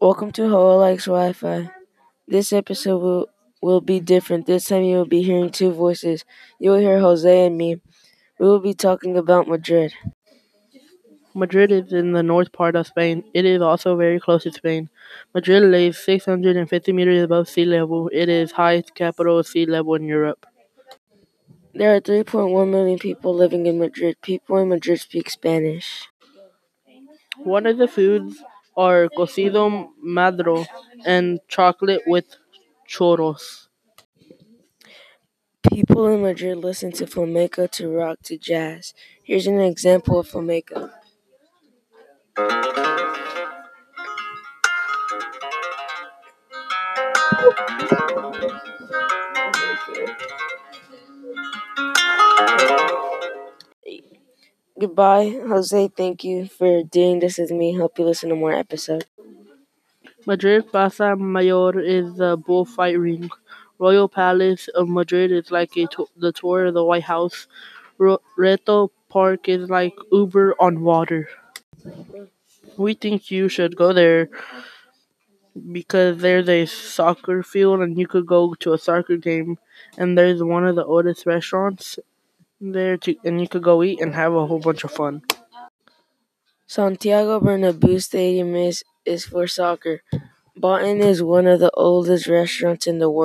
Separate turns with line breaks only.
Welcome to Hoa Likes Wi-Fi. This episode will, will be different. This time you will be hearing two voices. You will hear Jose and me. We will be talking about Madrid.
Madrid is in the north part of Spain. It is also very close to Spain. Madrid lays 650 meters above sea level. It is highest capital of sea level in Europe.
There are 3.1 million people living in Madrid. People in Madrid speak Spanish.
One of the foods are cocido maduro and chocolate with churros.
People in Madrid listen to flamenco to rock to jazz. Here's an example of flamenco. Goodbye, Jose. Thank you for doing this with me. Hope you listen to more episodes.
Madrid Plaza Mayor is the bullfight ring. Royal Palace of Madrid is like a to- the tour of the White House. Retiro Park is like Uber on water. We think you should go there because there's a soccer field and you could go to a soccer game and there's one of the oldest restaurants there to, and you could go eat and have a whole bunch of fun.
Santiago Bernabeu Stadium is, is for soccer. Botín is one of the oldest restaurants in the world.